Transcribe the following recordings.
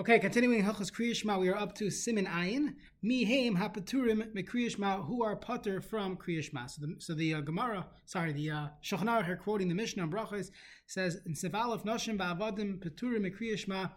Okay, continuing Hilchos Kriyishma, we are up to Simin Ayin. Mihaim hapaturim mekriyishma, who are putter from Kriyishma. So the, so the uh, Gemara, sorry, the uh, here quoting the Mishnah on Brachos says in Seval of Noshim ba'avadim paturim mekriyishma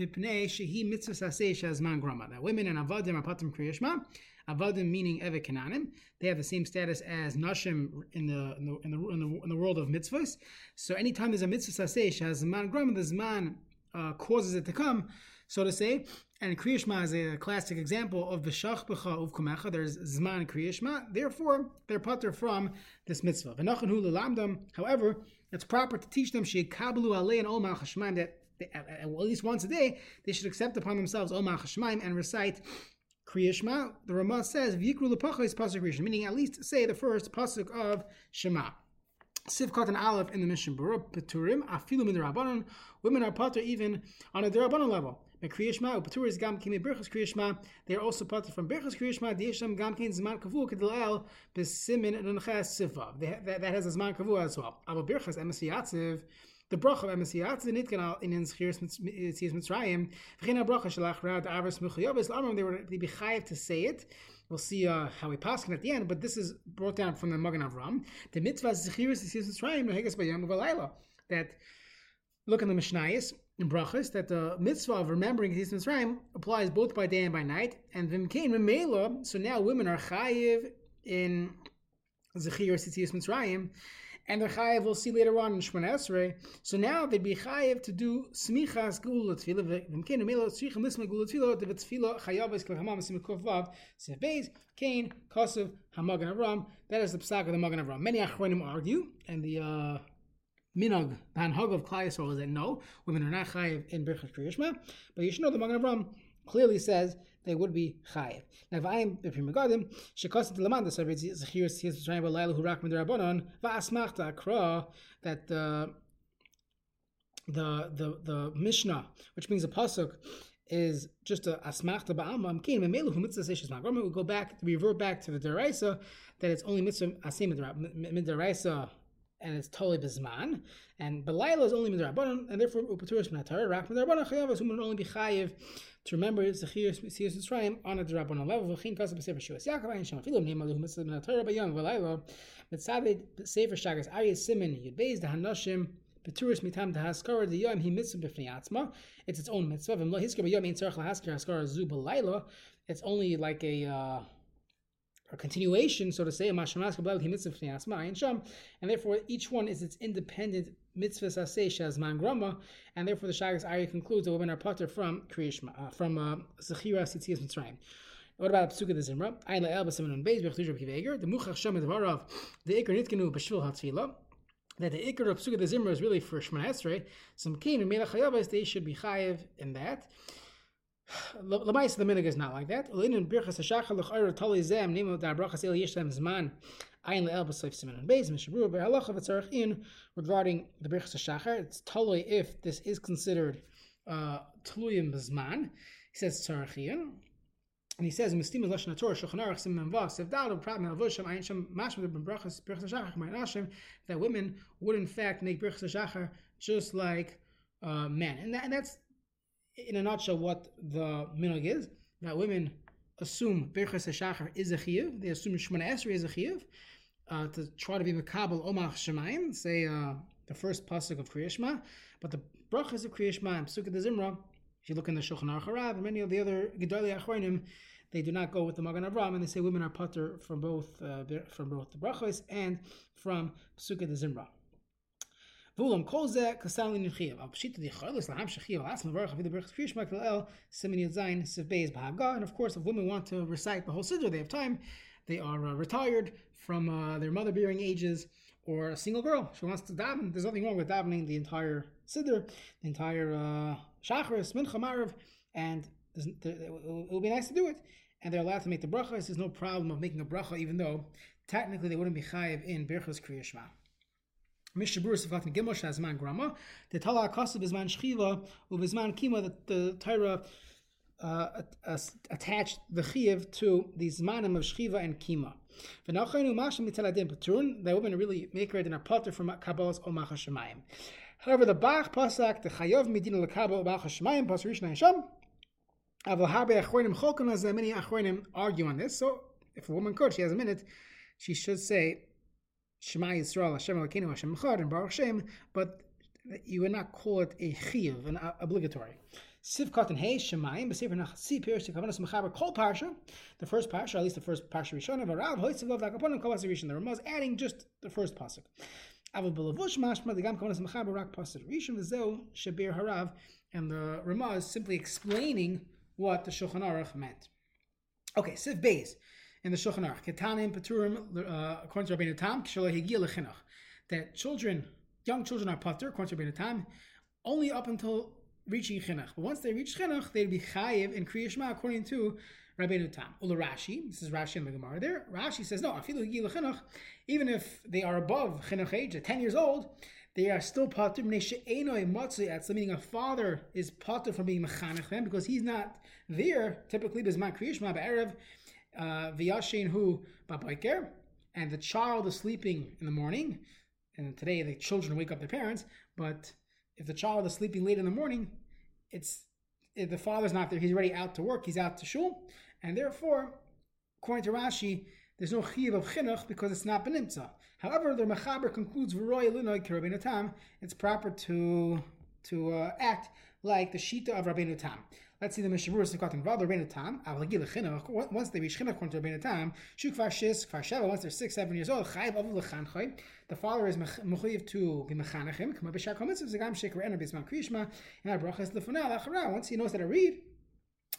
mipnei shehi mitzvah saseh shazman grama. That women and avadim are putter from Kriyishma. Avadim meaning Evet Kananim. They have the same status as Nashim in the in the in the, in the, in the world of mitzvahs. So anytime there's a mitzvah saseh shazman grama, the zman uh, causes it to come so to say. And Kriyashma is a classic example of B'shach B'cha Uvkumecha. There's Zman Kriyashma. Therefore, they're putter from this mitzvah. However, it's proper to teach them Sheikablu Alei and Omar Chashmaim that they, at least once a day they should accept upon themselves Omar Chashmaim and recite Kriyashma. The Ramah says V'yikru L'pacha is pasuk Kriyashma, meaning at least say the first pasuk of Shema. Sivkot and Aleph in the Mishnah Berurah Peturim Afilu Midrabanon. Women are putter even on a Derabanon level. Kriyashma, Upatur is Gam Kimi Birchas Kriyashma. They are also part from Birchas Kriyashma. Diesham Gam Kin Zman Kavu Kedilel Besimin Nunchas Sifa. That has a Zman Kavu as well. Aber Birchas Emesiatziv. The bracha of Emesiatziv Nitkan in Zchiris Mitzrayim. V'china bracha Shalach Rad Avos Muchayobis. Lamram they were be chayiv to say it. We'll see uh, how we pass at the end, but this is brought down from the Magen Avram. The mitzvah Zchiris Mitzrayim Nehegas Bayam Valayla. That look in the Mishnayos in Brachas that the mitzvah of remembering Yitzis Mitzrayim applies both by day and by night. And Vimkain Memela, so now women are chayiv in Zechir Yitzis Mitzrayim, and they're chayiv, we'll see later on in Shemon Esrei. So now they'd be chayiv to do smichas gula tefillah, Vimkain Memela, sricham lisma gula tefillah, the tefillah chayav is klachamam simikov vav, sev beis, Kain, Kosev, Hamagan Avram. That is the psak of the Magen Avram. Many achronim argue, and the uh, minog, the of Klai Yisrael is that no, women are not chayiv in Birchas Kriyishma, but you should know the Magen Avram clearly says they would be chayiv. Now, if I am you're megadim, shekosit the service is here leilu who rak midrabanon va'asmachta akra that the the the the Mishnah, which means a pasuk, is just a asmachta ba'alma amkin memelu mitzvah seishes magrama. We go back, we revert back to the deraisa that it's only mitzvah asim midraisa and it's totally bizman. And Belaila is only midrabanan, and therefore upaturis minatar. Rak midrabanan chayav is only be chayiv to remember zechir siyas mitzrayim on a drabanan level. V'chin kasa b'sefer shuas Yaakov ayin shema filim neimalu mitzvah minatar bayam Belaila mitzadid sefer shagas aryeh simin yud beis the hanashim. Beturis mitam haskara the yom he mitzvah b'fnei atzma. It's its own mitzvah. V'im lo hisker b'yom ein tzarich lahaskar haskara zu b'layla. It's only like a uh, a continuation, so to say, and therefore each one is its independent mitzvah saseh shazman grama, and therefore the Shagas Ari concludes that women are potter from Kriyishma, uh, from uh, Zechira Sitzias Mitzrayim. What about the Zimra? Ayin la'el b'simen beis b'chtuj b'kiveger. The muchach shem the ikar nitkenu b'shvil. That the ikar of Psuka the Zimra is really for Shemon Esrei. Some kain and melech they should be chayiv in that. Lamais the minig is not like that. Birchas hashachar l'chayr tali zem brachas el yishlem zman ayin le'el b'soif simen and beis mishabru be'halacha v'tzarech in regarding the birchas hashachar. It's totally if this is considered uh, tluyim. He says tzarech in. And he says, "Mistim lashon Torah shulchan aruch sim memvas if dal problem avusham ayin sham mashma brachas birchas hashachar my nashim that women would in fact make birchas hashachar just like uh, men, and, that, and that's in a nutshell, what the minog is that women assume Birchas Hashachar is a chiyuv. They assume Shemona Esrei is a chiyuv uh, to try to be Makabal Omach Shemayim, say uh, the first pasuk of Kriyashma. But the brachas of Kriyashma and Pesukah de Zimra, if you look in the Shulchan Aruch and many of the other Gedolei Achronim, they do not go with the Magen Avram, and they say women are putter from both uh, from both the brachas and from Pesukah de Zimra. Kol kasal el simin. And of course, if women want to recite the whole siddur, they have time. They are uh, retired from uh, their mother-bearing ages, or a single girl. She wants to daven. There's nothing wrong with davening the entire siddur, the entire uh, shachris, mincha, marav, and it will be nice to do it. And they're allowed to make the bracha. There's no problem of making a bracha, even though technically they wouldn't be chayiv in berachas Sifat Gimel Shazman Grama. The Tala Akasa Bizman Shchiva Ubizman Kima that the Torah uh, attached the Chiv to the Zmanim of Shchiva and Kima. The women really make her in a potter from Kabbalah's Omach Shemayim. However, the Bach Pasak the Chayav Medina Lekabel Omach Shemayim Pasar Rishna Hashem. Many achronim argue on this. So if a woman could, she has a minute, she should say Shema Yisrael Hashem Elokeinu Hashem Echad and Baruch Shem, but you would not call it a chiyuv, an obligatory. Sivkat and Hey Shemayim B'Sefer Nachasi Pirish to Kavanas Mechaber Kol Parsha, the first Parsha, at least the first Parsha Rishon of Arav Hoitzivav Lakaponim Kol Rishon. The Ramaz adding just the first pasuk. Aval Belavush Mashma the Gam Kavanas Mechaber Rak Pasuk Rishon V'Zeu Shabir Harav, and the Ramaz simply explaining what the Shulchan Aruch meant. Okay, Siv Beis in the Shulchan Aruch Ketanim Paturim uh, according to Rabbeinu Tam Kishalo Higia Lechinach that children, young children are patur according to Rabbeinu Tam only up until reaching chinuch. But once they reach chinuch, they'd be chayiv in kriyishma according to Rabbeinu Tam. Ula Rashi, this is Rashi in the Gemara there. Rashi says no, chinuch, even if they are above chinuch age, at ten years old, they are still patur meaning a father is patur from being mechanech them because he's not there typically bisman kriyishma ba'erev uh, Uh, v'yashin ba'bayker, and the child is sleeping in the morning. And today the children wake up their parents, but if the child is sleeping late in the morning, it's eh, the father's not there. He's already out to work. He's out to shul, and therefore, according to Rashi, there's no chiv of chinuch because it's not benimtza. However, the mechaber concludes v'roy linoy tam. It's proper to to uh, act like the shita of Rabbeinu Tam. Let's see the Mishnah Mishabur Sukkot involved Rabbeinu Tam. Once they reach chinuch according to Rabbeinu Tam, shuk kvar shis kvar sheva. Once they're six seven years old, chayiv avu lechanchoy. The father is mechuyev to be mechanachim. Kama b'shar komitzav zagam shekar ena bisman kriyishma. And our bracha is lefunah lachara. Once he knows how to read,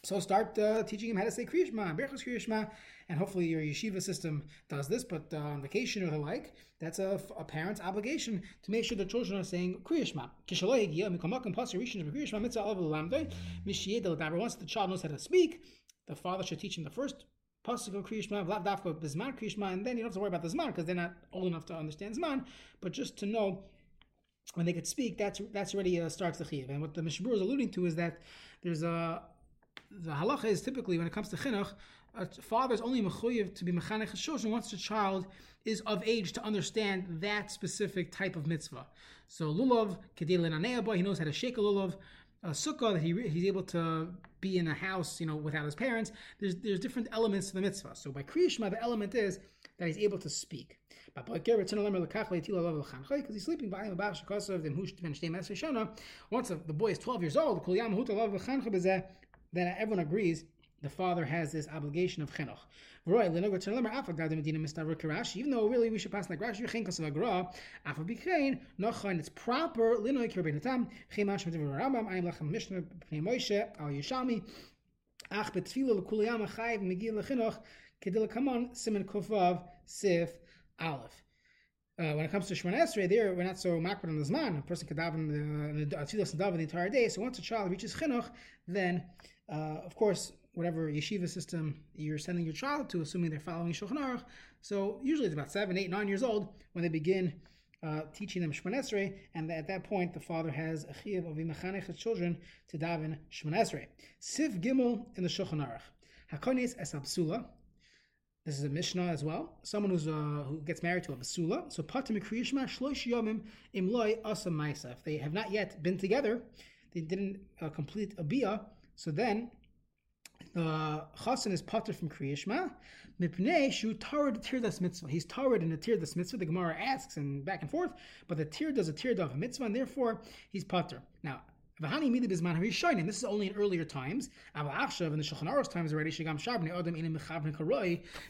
so start uh, teaching him how to say Kriyishma, Berchus Kriyishma, and hopefully your yeshiva system does this, but uh, on vacation or the like, that's a, a, parent's obligation to make sure the children are saying Kriyishma. Once the child knows how to speak, the father should teach him the first pasuk of Kriyishma, Vlad Dafka, Bisman Kriyishma, and then you don't have to worry about the Zman because they're not old enough to understand Zman, but just to know when they could speak, that's that's already uh, starts the chiv. And what the Mishabur is alluding to is that there's a the halacha is typically when it comes to chinuch, a father is only mechuyev to be mechanech children once the child is of age to understand that specific type of mitzvah. So lulav kedel boy, he knows how to shake a lulav. A sukkah that he he's able to be in a house, you know, without his parents. There's there's different elements to the mitzvah. So by kriyishma, the element is that he's able to speak. Because he's sleeping him Once the boy is 12 years old, then everyone agrees the father has this obligation of chinuch. Even though really we should pass like Rashi, it's proper ach achayv megil kedil kamon simen sif aleph. Uh, when it comes to Shemon Esrei, there we're not so makbid on the Zman. A person can daven the Atzilas and daven the entire day. So once a child reaches chinuch, then uh, of course, whatever yeshiva system you're sending your child to, assuming they're following Shulchan Aruch, so usually it's about seven, eight, nine years old when they begin uh, teaching them Shemon Esrei, and at that point the father has a chiyuv of imechanech his children to daven Shemon Esrei. Sif Gimel in the Shulchan Aruch. Hakonis es absula. This is a Mishnah as well. Someone who's uh, who gets married to a basula. So patim kriyishma shloish yomim imloi ma'isa. If they have not yet been together, they didn't uh, complete a bia so then, the chasen is pater from kriyishma, mipnei shu tarid tirdas mitzvah. He's tarid in a the tirdas mitzvah. The Gemara asks and back and forth, but the tir does a tir of a mitzvah, and therefore he's pater. Now, Vahani midi bizman harishonim. This is only in earlier times. Avachshav in the Shulchan Aruch times already.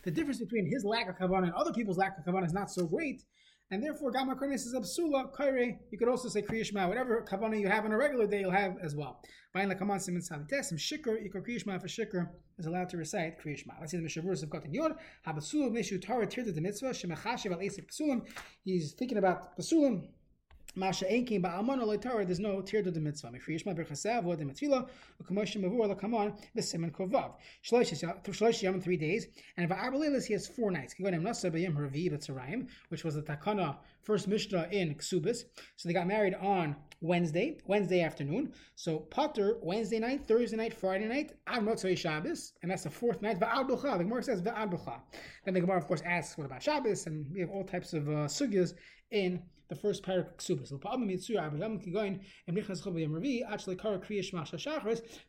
The difference between his lack of kavanah and other people's lack of kavanah is not so great and therefore Gamma Karnis is Absula, Kaire. You could also say Kriyashma, whatever Kavana you have on a regular day, you'll have as well. Bain la Kaman Simin Salites, Shikr, Ikor Kriyashma for Shikr is allowed to recite Kriyashma. Let's see the Mishavurus of Gotin Yor, Habasula, Mishu Tara Tirta the Mitzvah, Shemachashiv al Esik Pasulim. He's thinking about Pasulim, Masha Enkin Ba'amon Aloy Torah, there's no Tir to the Mitzvah. Mefriyish Ma Berchasav, Vod Emetfila, Ukamosh Mavur Lakamon, Vesimen Kovav. Shlosh Yom, three days, and Va'arbalilis, he has four nights. Kigonim Nasa Bayim Ravi B'Tzarayim, which was the Takana, first Mishnah in Ksubis. So they got married on Wednesday, Wednesday afternoon. So Potter, Wednesday night, Thursday night, Friday night, Ad Motzei Shabbos, and that's the fourth night, Va'ad B'cha. The Gemara says Va'ad B'cha. Then the Gemara, of course, asks, what about Shabbos? And we have all types of uh, sugyas in the first parak ksubas. And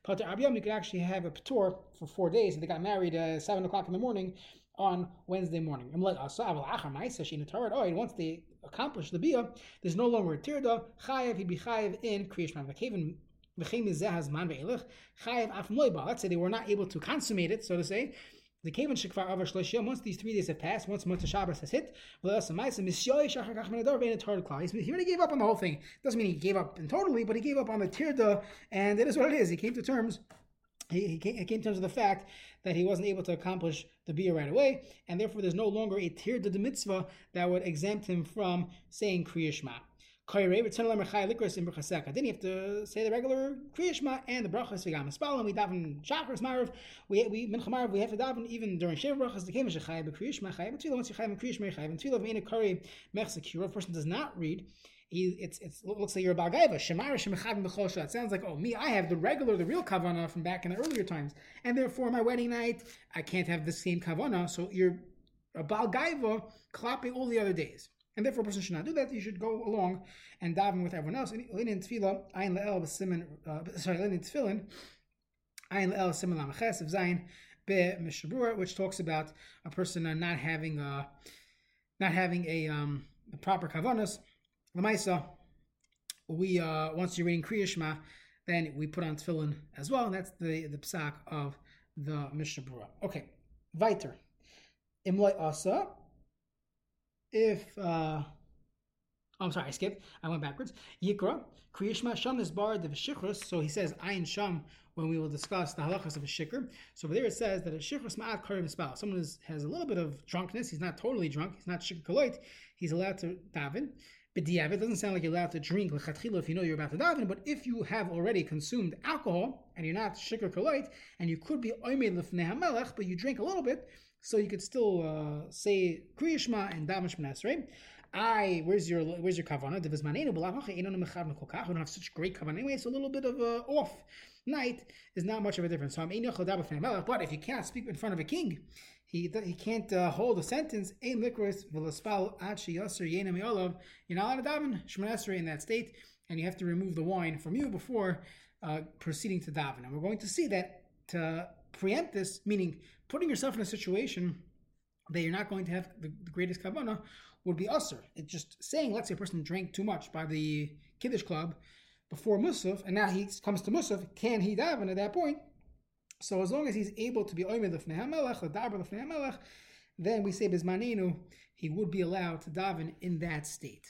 actually abiyam you could actually have a patur for four days. And They got married at seven o'clock in the morning on Wednesday morning. Oh, once they accomplish the bia, there's no longer a tirda. Chayev he'd be chayev in kriya shema. Let's say they were not able to consummate it, so to say. The Kavan Shekvar Avar Shloshia, once these three days have passed, once Motzah Shabbos has hit, he already gave up on the whole thing. Doesn't mean he gave up totally, but he gave up on the tirda, and it is what it is. He came to terms he, came, to terms with the fact that he wasn't able to accomplish the bia right away, and therefore there's no longer a tirda de mitzvah that would exempt him from saying kriyashma. Then you have to say the regular Kriyashma and the brachas v'gam espalim. We daven shachar marav. We we mincha marav. We have to daven even during shiva brachas. The kemish chayav b'kriyashma chayav b'tfilah. Once you chayav b'kriyashma chayav b'tfilah. If in kari mechzekira, a person does not read. He, it's, it's, it looks like you're a bagaiva. Shemara shemachavim b'chol It sounds like, oh, me, I have the regular, the real kavana from back in the earlier times. And therefore, my wedding night, I can't have the same kavana. So you're a balgaiva clapping all the other days and therefore a person should not do that. You should go along and daven with everyone else. Linin tefillah, ayin le'el b'simin, uh, sorry, linin tefillin, ayin le'el simin lamaches of zayin be which talks about a person not having a, uh, not having a, um, a proper kavanas. Lamaisa, we uh, once you're reading Kriyashma, then we put on tefillin as well, and that's the the psak of the Mishnah Okay, weiter. Imloi asa if uh, oh, I'm sorry, I skipped. I went backwards. Yikra, Kriyashma Sham is bar the. So he says Ayin Sham when we will discuss the halachas of a shikr. So over there it says that a shikr ma'at karim spal. Someone is, has a little bit of drunkenness. He's not totally drunk. He's not shikr kaloit. He's allowed to daven. But it doesn't sound like you're allowed to drink lechatchila if you know you're about to daven. But if you have already consumed alcohol and you're not shikr kaloit and you could be oimed lefnei but you drink a little bit, so you could still uh, say Kriyashma and Damash right? I, where's your where's your kavana? We don't have such great kavana anyway. So a little bit of a off night is not much of a difference. So I'm but if you can't speak in front of a king, he he can't uh, hold a sentence. You're not allowed to daven in that state, and you have to remove the wine from you before uh, proceeding to daven. And we're going to see that to preempt this, meaning putting yourself in a situation that you're not going to have the, the greatest kavana would be usr. It's just saying, let's say a person drank too much by the kiddush club before musaf, and now he comes to musaf, can he daven at that point? So as long as he's able to be oimed lefnei hamelech, ledaber lefnei hamelech, then we say bizmanenu, he would be allowed to daven in that state.